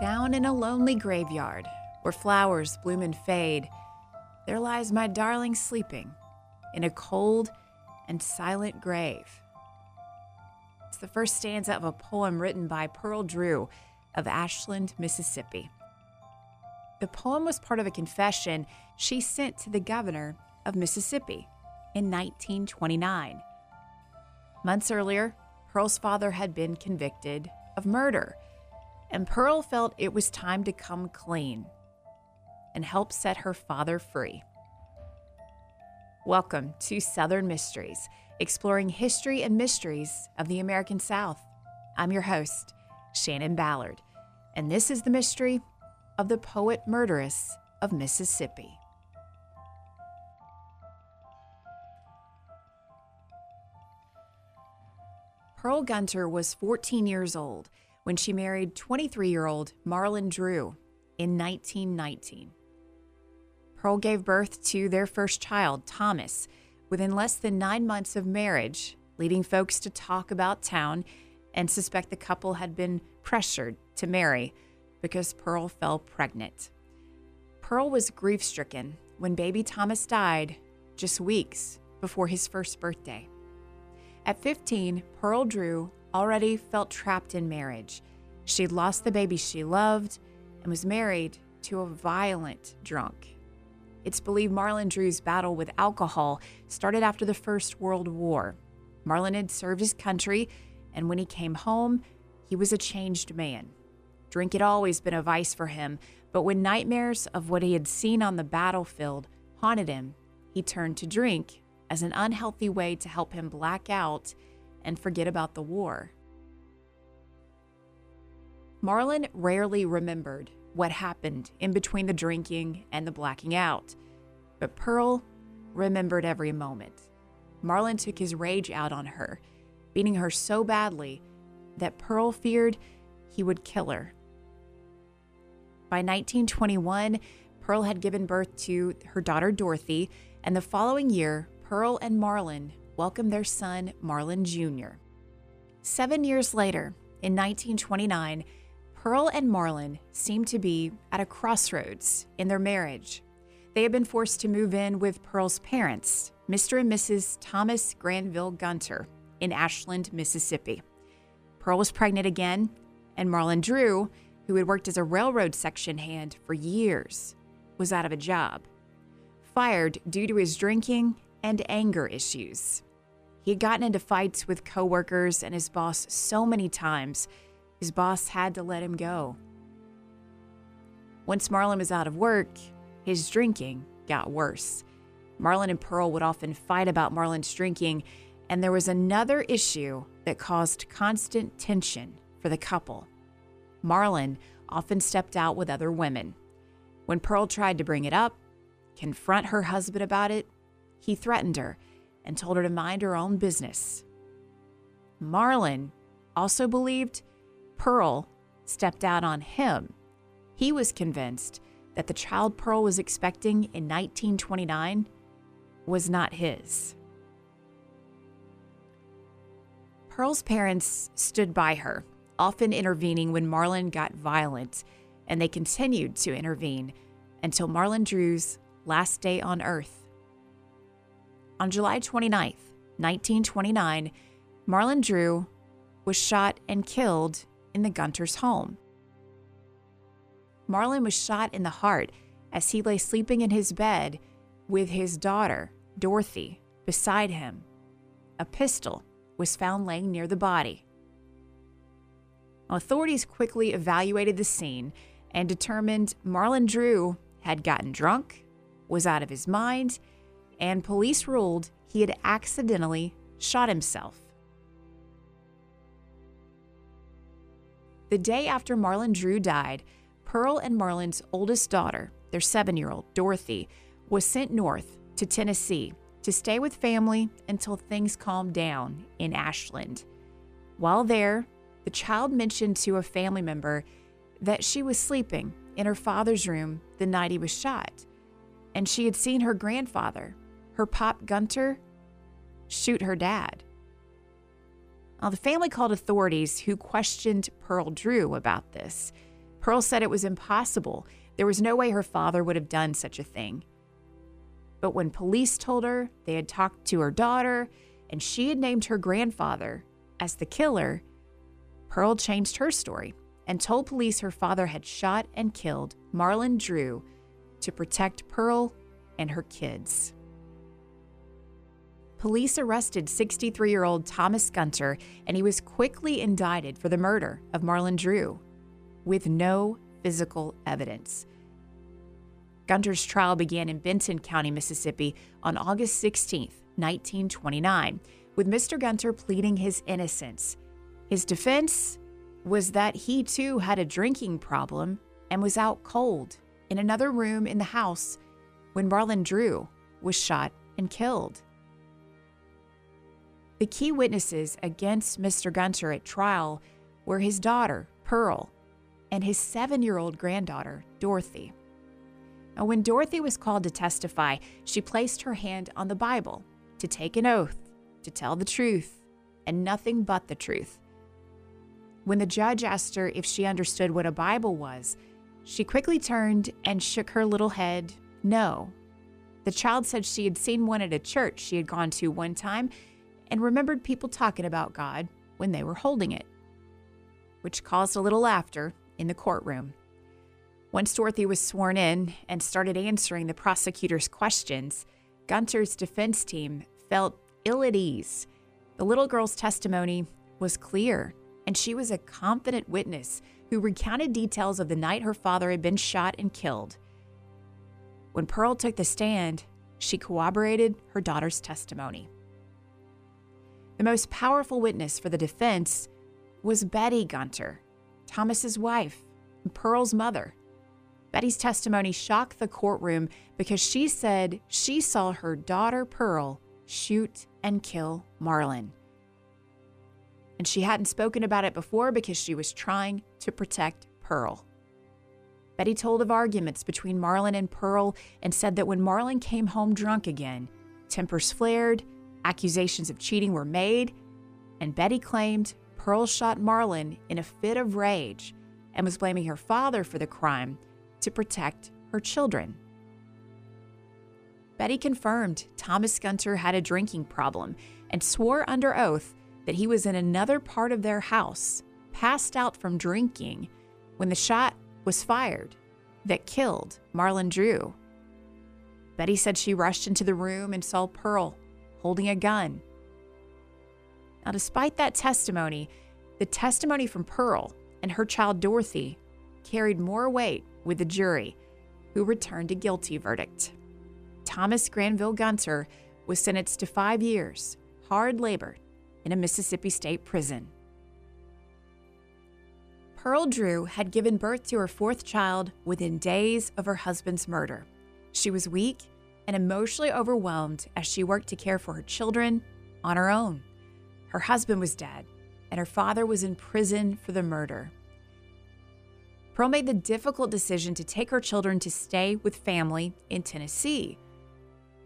Down in a lonely graveyard, where flowers bloom and fade, there lies my darling sleeping in a cold and silent grave. It's the first stanza of a poem written by Pearl Drew of Ashland, Mississippi. The poem was part of a confession she sent to the governor of Mississippi in 1929. Months earlier, Pearl's father had been convicted of murder, and Pearl felt it was time to come clean and help set her father free. Welcome to Southern Mysteries, exploring history and mysteries of the American South. I'm your host, Shannon Ballard, and this is the mystery of the poet murderess of Mississippi. Pearl Gunter was 14 years old when she married 23 year old Marlon Drew in 1919. Pearl gave birth to their first child, Thomas, within less than nine months of marriage, leading folks to talk about town and suspect the couple had been pressured to marry because Pearl fell pregnant. Pearl was grief stricken when baby Thomas died just weeks before his first birthday. At 15, Pearl Drew already felt trapped in marriage. She'd lost the baby she loved and was married to a violent drunk. It's believed Marlon Drew's battle with alcohol started after the First World War. Marlon had served his country, and when he came home, he was a changed man. Drink had always been a vice for him, but when nightmares of what he had seen on the battlefield haunted him, he turned to drink as an unhealthy way to help him black out and forget about the war. Marlon rarely remembered what happened in between the drinking and the blacking out, but Pearl remembered every moment. Marlon took his rage out on her, beating her so badly that Pearl feared he would kill her. By 1921, Pearl had given birth to her daughter Dorothy, and the following year, Pearl and Marlon welcomed their son, Marlon Jr. Seven years later, in 1929, Pearl and Marlon seemed to be at a crossroads in their marriage. They had been forced to move in with Pearl's parents, Mr. and Mrs. Thomas Granville Gunter, in Ashland, Mississippi. Pearl was pregnant again, and Marlon Drew, who had worked as a railroad section hand for years, was out of a job, fired due to his drinking and anger issues. He had gotten into fights with coworkers and his boss so many times, his boss had to let him go. Once Marlon was out of work, his drinking got worse. Marlon and Pearl would often fight about Marlon's drinking, and there was another issue that caused constant tension for the couple. Marlon often stepped out with other women. When Pearl tried to bring it up, confront her husband about it, he threatened her and told her to mind her own business. Marlon also believed Pearl stepped out on him. He was convinced that the child Pearl was expecting in 1929 was not his. Pearl's parents stood by her, often intervening when Marlon got violent, and they continued to intervene until Marlon Drew's last day on earth on July 29th, 1929, Marlon Drew was shot and killed in the Gunter's home. Marlon was shot in the heart as he lay sleeping in his bed with his daughter, Dorothy, beside him. A pistol was found laying near the body. Authorities quickly evaluated the scene and determined Marlon Drew had gotten drunk, was out of his mind, and police ruled he had accidentally shot himself. The day after Marlon Drew died, Pearl and Marlon's oldest daughter, their seven year old, Dorothy, was sent north to Tennessee to stay with family until things calmed down in Ashland. While there, the child mentioned to a family member that she was sleeping in her father's room the night he was shot, and she had seen her grandfather her pop Gunter shoot her dad. Now, the family called authorities who questioned Pearl Drew about this. Pearl said it was impossible. There was no way her father would have done such a thing. But when police told her they had talked to her daughter and she had named her grandfather as the killer, Pearl changed her story and told police her father had shot and killed Marlon Drew to protect Pearl and her kids. Police arrested 63 year old Thomas Gunter and he was quickly indicted for the murder of Marlon Drew with no physical evidence. Gunter's trial began in Benton County, Mississippi on August 16, 1929, with Mr. Gunter pleading his innocence. His defense was that he too had a drinking problem and was out cold in another room in the house when Marlon Drew was shot and killed. The key witnesses against Mr. Gunter at trial were his daughter, Pearl, and his seven year old granddaughter, Dorothy. And when Dorothy was called to testify, she placed her hand on the Bible to take an oath to tell the truth and nothing but the truth. When the judge asked her if she understood what a Bible was, she quickly turned and shook her little head no. The child said she had seen one at a church she had gone to one time and remembered people talking about God when they were holding it, which caused a little laughter in the courtroom. Once Dorothy was sworn in and started answering the prosecutor's questions, Gunter's defense team felt ill at ease. The little girl's testimony was clear, and she was a confident witness who recounted details of the night her father had been shot and killed. When Pearl took the stand, she corroborated her daughter's testimony. The most powerful witness for the defense was Betty Gunter, Thomas's wife Pearl's mother. Betty's testimony shocked the courtroom because she said she saw her daughter Pearl shoot and kill Marlon. And she hadn't spoken about it before because she was trying to protect Pearl. Betty told of arguments between Marlon and Pearl and said that when Marlon came home drunk again, tempers flared, accusations of cheating were made, and Betty claimed Pearl shot Marlon in a fit of rage and was blaming her father for the crime to protect her children. Betty confirmed Thomas Gunter had a drinking problem and swore under oath that he was in another part of their house, passed out from drinking, when the shot was fired that killed Marlon Drew. Betty said she rushed into the room and saw Pearl holding a gun. Now, despite that testimony, the testimony from Pearl and her child Dorothy carried more weight with the jury, who returned a guilty verdict. Thomas Granville Gunter was sentenced to five years, hard labor, in a Mississippi state prison. Pearl Drew had given birth to her fourth child within days of her husband's murder. She was weak and emotionally overwhelmed as she worked to care for her children on her own. Her husband was dead, and her father was in prison for the murder. Pearl made the difficult decision to take her children to stay with family in Tennessee.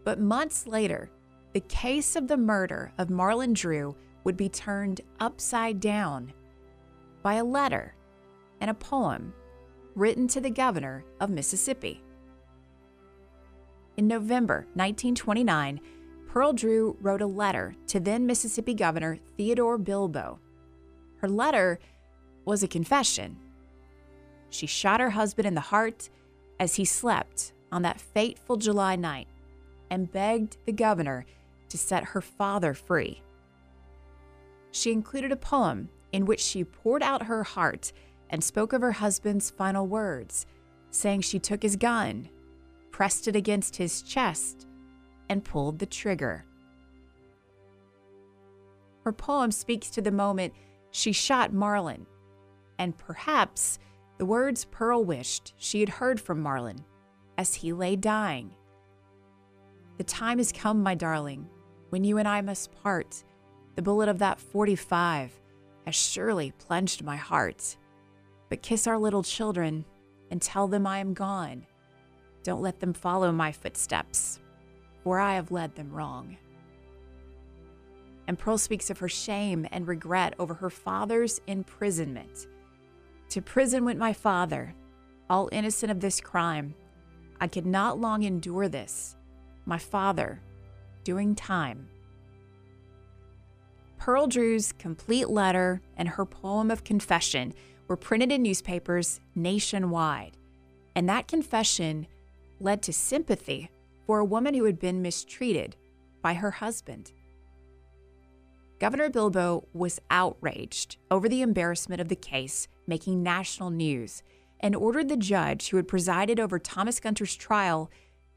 But months later, the case of the murder of Marlon Drew would be turned upside down by a letter and a poem written to the governor of Mississippi. In November 1929, Pearl Drew wrote a letter to then Mississippi Governor Theodore Bilbo. Her letter was a confession she shot her husband in the heart as he slept on that fateful July night and begged the governor to set her father free. She included a poem in which she poured out her heart and spoke of her husband's final words, saying she took his gun, pressed it against his chest, and pulled the trigger. Her poem speaks to the moment she shot Marlon, and perhaps the words Pearl wished she had heard from Marlon as he lay dying. The time has come, my darling, when you and I must part. The bullet of that 45 has surely plunged my heart. But kiss our little children and tell them I am gone. Don't let them follow my footsteps, for I have led them wrong. And Pearl speaks of her shame and regret over her father's imprisonment To prison went my father, all innocent of this crime. I could not long endure this. My father, doing time. Pearl Drew's complete letter and her poem of confession were printed in newspapers nationwide. And that confession led to sympathy for a woman who had been mistreated by her husband. Governor Bilbo was outraged over the embarrassment of the case making national news and ordered the judge who had presided over Thomas Gunter's trial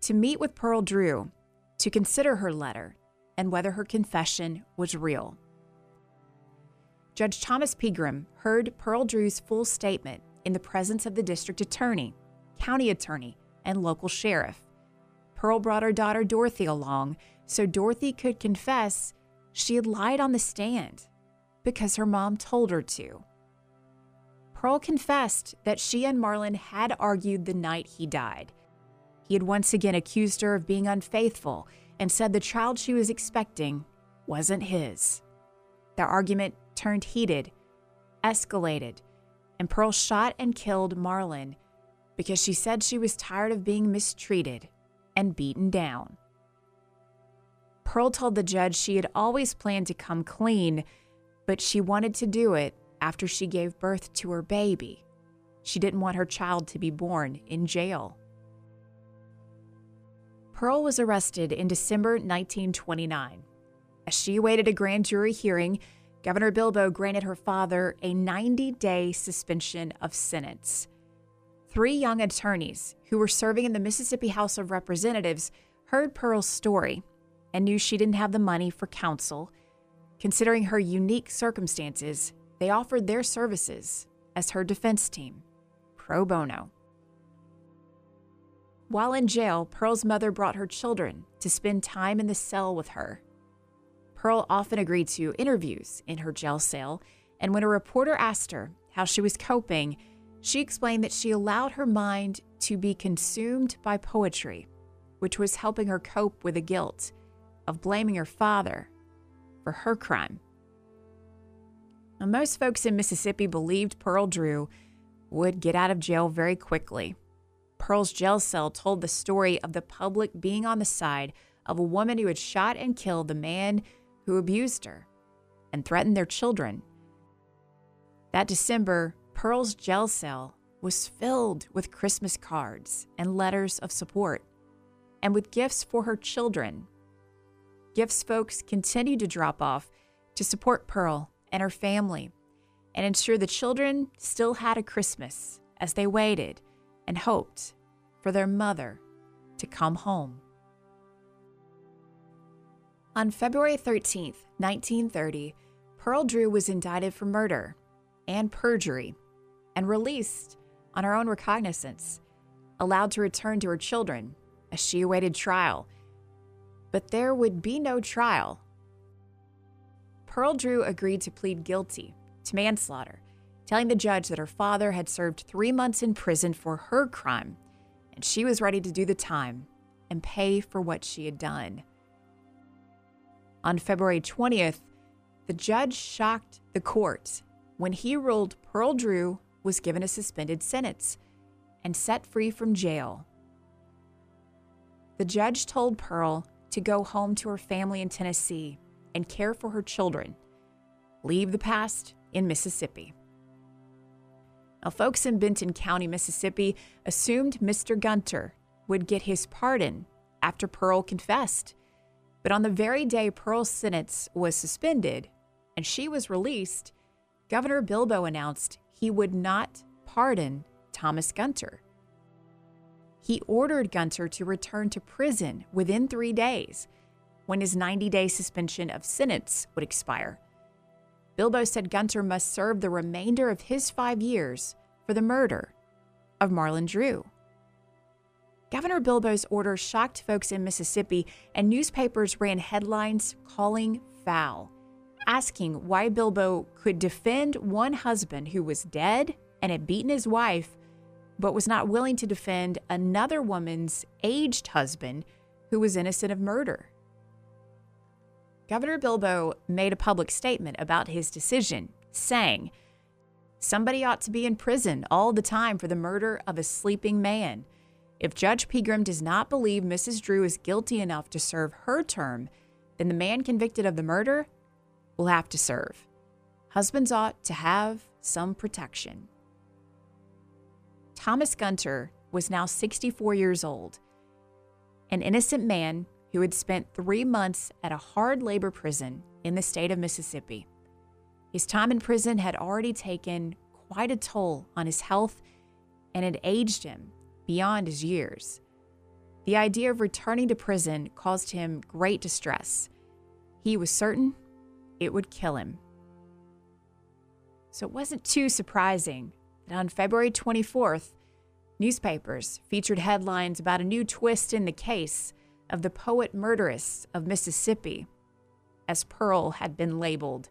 to meet with Pearl Drew to consider her letter and whether her confession was real. Judge Thomas Pegram heard Pearl Drew's full statement in the presence of the district attorney, county attorney, and local sheriff. Pearl brought her daughter Dorothy along so Dorothy could confess she had lied on the stand because her mom told her to. Pearl confessed that she and Marlon had argued the night he died. He had once again accused her of being unfaithful and said the child she was expecting wasn't his. Their argument turned heated, escalated, and Pearl shot and killed Marlon because she said she was tired of being mistreated and beaten down. Pearl told the judge she had always planned to come clean, but she wanted to do it after she gave birth to her baby. She didn't want her child to be born in jail. Pearl was arrested in December 1929. As she awaited a grand jury hearing, Governor Bilbo granted her father a 90 day suspension of sentence. Three young attorneys who were serving in the Mississippi House of Representatives heard Pearl's story and knew she didn't have the money for counsel. Considering her unique circumstances, they offered their services as her defense team, pro bono. While in jail, Pearl's mother brought her children to spend time in the cell with her. Pearl often agreed to interviews in her jail cell, and when a reporter asked her how she was coping, she explained that she allowed her mind to be consumed by poetry, which was helping her cope with the guilt of blaming her father for her crime. Now, most folks in Mississippi believed Pearl Drew would get out of jail very quickly. Pearl's jail cell told the story of the public being on the side of a woman who had shot and killed the man who abused her and threatened their children. That December, Pearl's jail cell was filled with Christmas cards and letters of support, and with gifts for her children. Gifts folks continued to drop off to support Pearl and her family and ensure the children still had a Christmas as they waited and hoped for their mother to come home. On February 13, 1930, Pearl Drew was indicted for murder and perjury and released on her own recognizance, allowed to return to her children as she awaited trial. But there would be no trial Pearl Drew agreed to plead guilty to manslaughter, telling the judge that her father had served three months in prison for her crime, and she was ready to do the time and pay for what she had done. On February 20th, the judge shocked the court when he ruled Pearl Drew was given a suspended sentence and set free from jail. The judge told Pearl to go home to her family in Tennessee and care for her children. Leave the past in Mississippi. Now, folks in Benton County, Mississippi assumed Mr. Gunter would get his pardon after Pearl confessed. But on the very day Pearl's sentence was suspended and she was released, Governor Bilbo announced he would not pardon Thomas Gunter. He ordered Gunter to return to prison within three days when his 90 day suspension of sentence would expire. Bilbo said Gunter must serve the remainder of his five years for the murder of Marlon Drew. Governor Bilbo's order shocked folks in Mississippi, and newspapers ran headlines calling foul, asking why Bilbo could defend one husband who was dead and had beaten his wife, but was not willing to defend another woman's aged husband who was innocent of murder. Governor Bilbo made a public statement about his decision, saying, Somebody ought to be in prison all the time for the murder of a sleeping man. If Judge Pegram does not believe Mrs. Drew is guilty enough to serve her term, then the man convicted of the murder will have to serve. Husbands ought to have some protection. Thomas Gunter was now 64 years old, an innocent man who had spent three months at a hard labor prison in the state of Mississippi. His time in prison had already taken quite a toll on his health and had aged him beyond his years. The idea of returning to prison caused him great distress. He was certain it would kill him. So it wasn't too surprising that on February 24th, newspapers featured headlines about a new twist in the case of the poet murderess of Mississippi, as Pearl had been labeled.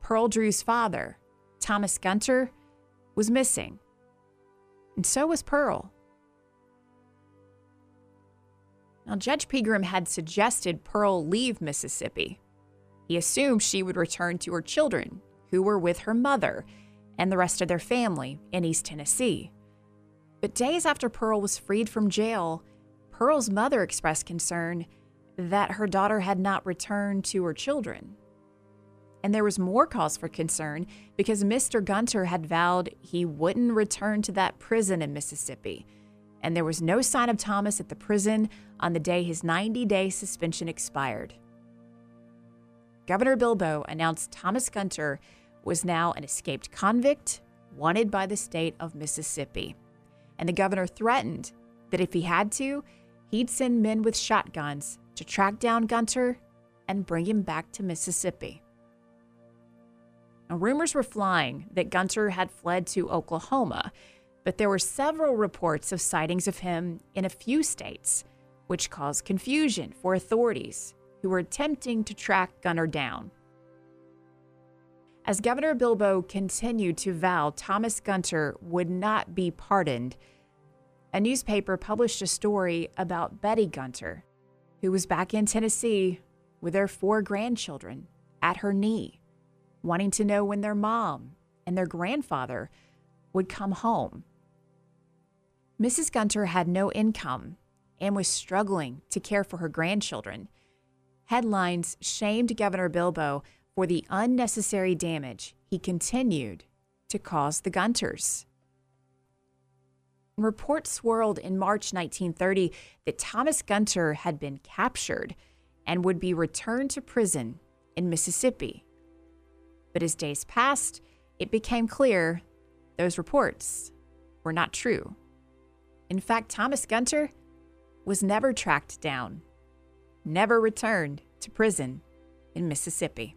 Pearl Drew's father, Thomas Gunter, was missing, and so was Pearl. Now, Judge Pegram had suggested Pearl leave Mississippi. He assumed she would return to her children, who were with her mother and the rest of their family in East Tennessee. But days after Pearl was freed from jail, Pearl's mother expressed concern that her daughter had not returned to her children. And there was more cause for concern because Mr. Gunter had vowed he wouldn't return to that prison in Mississippi. And there was no sign of Thomas at the prison on the day his 90 day suspension expired. Governor Bilbo announced Thomas Gunter was now an escaped convict wanted by the state of Mississippi. And the governor threatened that if he had to, he'd send men with shotguns to track down Gunter and bring him back to Mississippi. Now, rumors were flying that Gunter had fled to Oklahoma, but there were several reports of sightings of him in a few states, which caused confusion for authorities who were attempting to track Gunter down. As Governor Bilbo continued to vow Thomas Gunter would not be pardoned, a newspaper published a story about Betty Gunter, who was back in Tennessee with their four grandchildren at her knee, wanting to know when their mom and their grandfather would come home. Mrs. Gunter had no income and was struggling to care for her grandchildren. Headlines shamed Governor Bilbo for the unnecessary damage he continued to cause the Gunters. Reports swirled in March 1930 that Thomas Gunter had been captured and would be returned to prison in Mississippi. But as days passed, it became clear those reports were not true. In fact, Thomas Gunter was never tracked down, never returned to prison in Mississippi.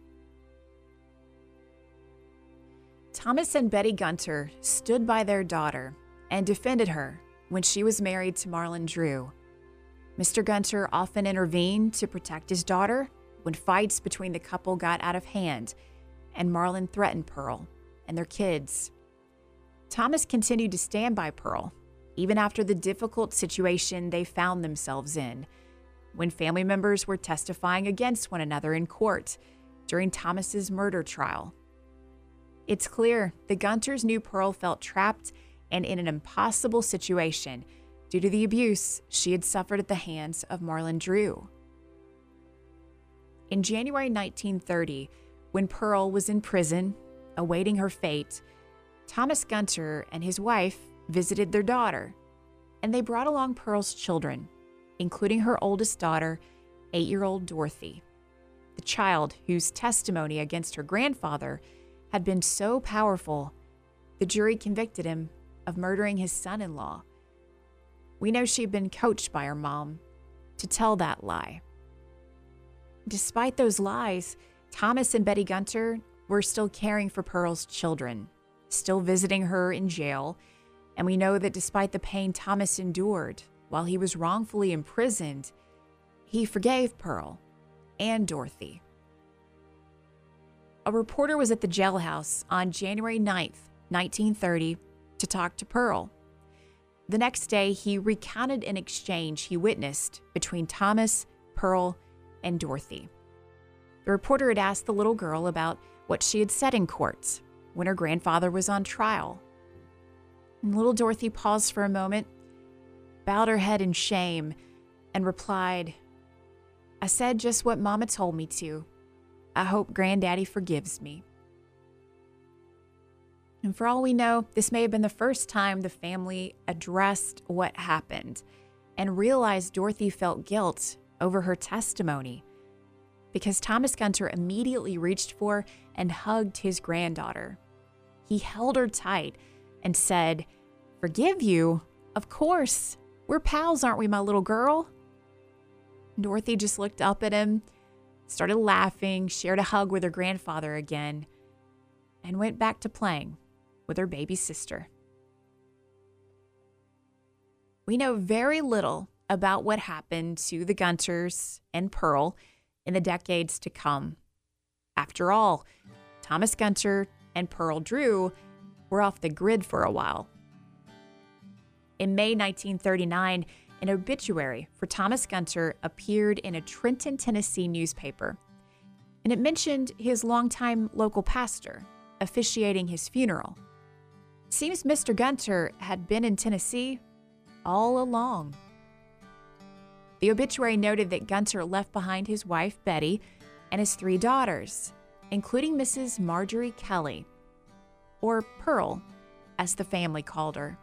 Thomas and Betty Gunter stood by their daughter and defended her when she was married to Marlon Drew. Mr. Gunter often intervened to protect his daughter when fights between the couple got out of hand, and Marlon threatened Pearl and their kids. Thomas continued to stand by Pearl, even after the difficult situation they found themselves in, when family members were testifying against one another in court during Thomas's murder trial. It's clear the Gunters knew Pearl felt trapped and in an impossible situation due to the abuse she had suffered at the hands of Marlon Drew. In January 1930, when Pearl was in prison awaiting her fate, Thomas Gunter and his wife visited their daughter, and they brought along Pearl's children, including her oldest daughter, eight year old Dorothy, the child whose testimony against her grandfather had been so powerful, the jury convicted him of murdering his son in law. We know she'd been coached by her mom to tell that lie. Despite those lies, Thomas and Betty Gunter were still caring for Pearl's children, still visiting her in jail, and we know that despite the pain Thomas endured while he was wrongfully imprisoned, he forgave Pearl and Dorothy. A reporter was at the jailhouse on January 9th, 1930, to talk to Pearl. The next day, he recounted an exchange he witnessed between Thomas, Pearl, and Dorothy. The reporter had asked the little girl about what she had said in court, when her grandfather was on trial. And little Dorothy paused for a moment, bowed her head in shame, and replied, I said just what Mama told me to. I hope Granddaddy forgives me. And for all we know, this may have been the first time the family addressed what happened and realized Dorothy felt guilt over her testimony because Thomas Gunter immediately reached for and hugged his granddaughter. He held her tight and said, Forgive you? Of course. We're pals, aren't we, my little girl? Dorothy just looked up at him, started laughing, shared a hug with her grandfather again, and went back to playing with her baby sister. We know very little about what happened to the Gunters and Pearl in the decades to come. After all, Thomas Gunter and Pearl Drew were off the grid for a while. In May 1939, an obituary for Thomas Gunter appeared in a Trenton, Tennessee newspaper, and it mentioned his longtime local pastor officiating his funeral. Seems Mr. Gunter had been in Tennessee all along. The obituary noted that Gunter left behind his wife, Betty, and his three daughters, including Mrs. Marjorie Kelly, or Pearl, as the family called her.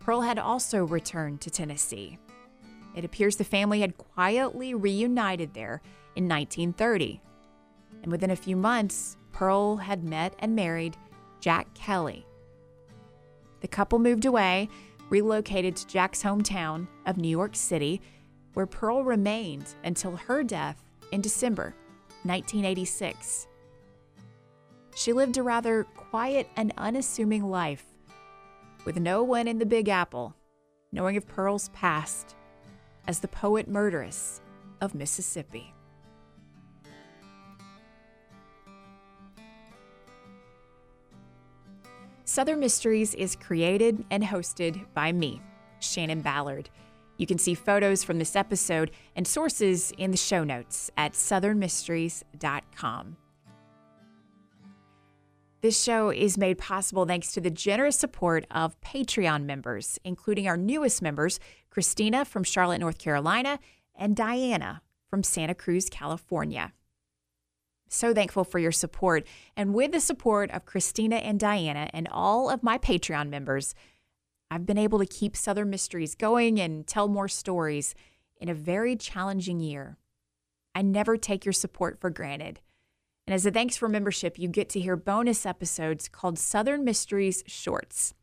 Pearl had also returned to Tennessee. It appears the family had quietly reunited there in 1930. And within a few months, Pearl had met and married Jack Kelly, the couple moved away, relocated to Jack's hometown of New York City, where Pearl remained until her death in December 1986. She lived a rather quiet and unassuming life, with no one in the Big Apple knowing of Pearl's past as the poet murderess of Mississippi. Southern Mysteries is created and hosted by me, Shannon Ballard. You can see photos from this episode and sources in the show notes at southernmysteries.com. This show is made possible thanks to the generous support of Patreon members, including our newest members, Christina from Charlotte, North Carolina, and Diana from Santa Cruz, California. So thankful for your support. And with the support of Christina and Diana and all of my Patreon members, I've been able to keep Southern Mysteries going and tell more stories in a very challenging year. I never take your support for granted. And as a thanks for membership, you get to hear bonus episodes called Southern Mysteries Shorts.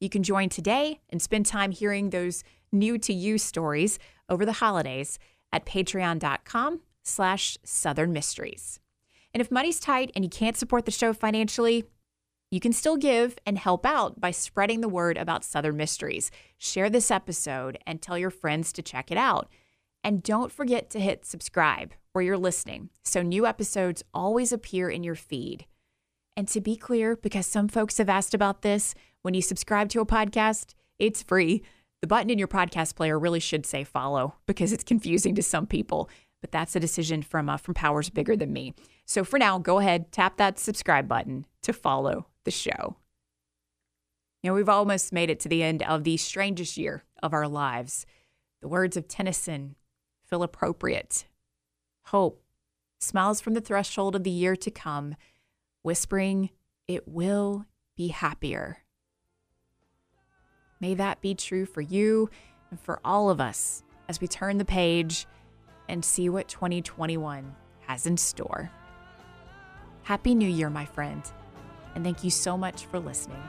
You can join today and spend time hearing those new to you stories over the holidays at patreon.com slash southern mysteries. And if money's tight and you can't support the show financially, you can still give and help out by spreading the word about Southern Mysteries. Share this episode and tell your friends to check it out. And don't forget to hit subscribe where you're listening so new episodes always appear in your feed. And to be clear, because some folks have asked about this, when you subscribe to a podcast, it's free. The button in your podcast player really should say follow because it's confusing to some people, but that's a decision from uh, from powers bigger than me. So for now, go ahead, tap that subscribe button to follow the show. Know, we've almost made it to the end of the strangest year of our lives. The words of Tennyson feel appropriate. Hope smiles from the threshold of the year to come, whispering, It will be happier. May that be true for you and for all of us as we turn the page and see what 2021 has in store. Happy New Year, my friend, and thank you so much for listening.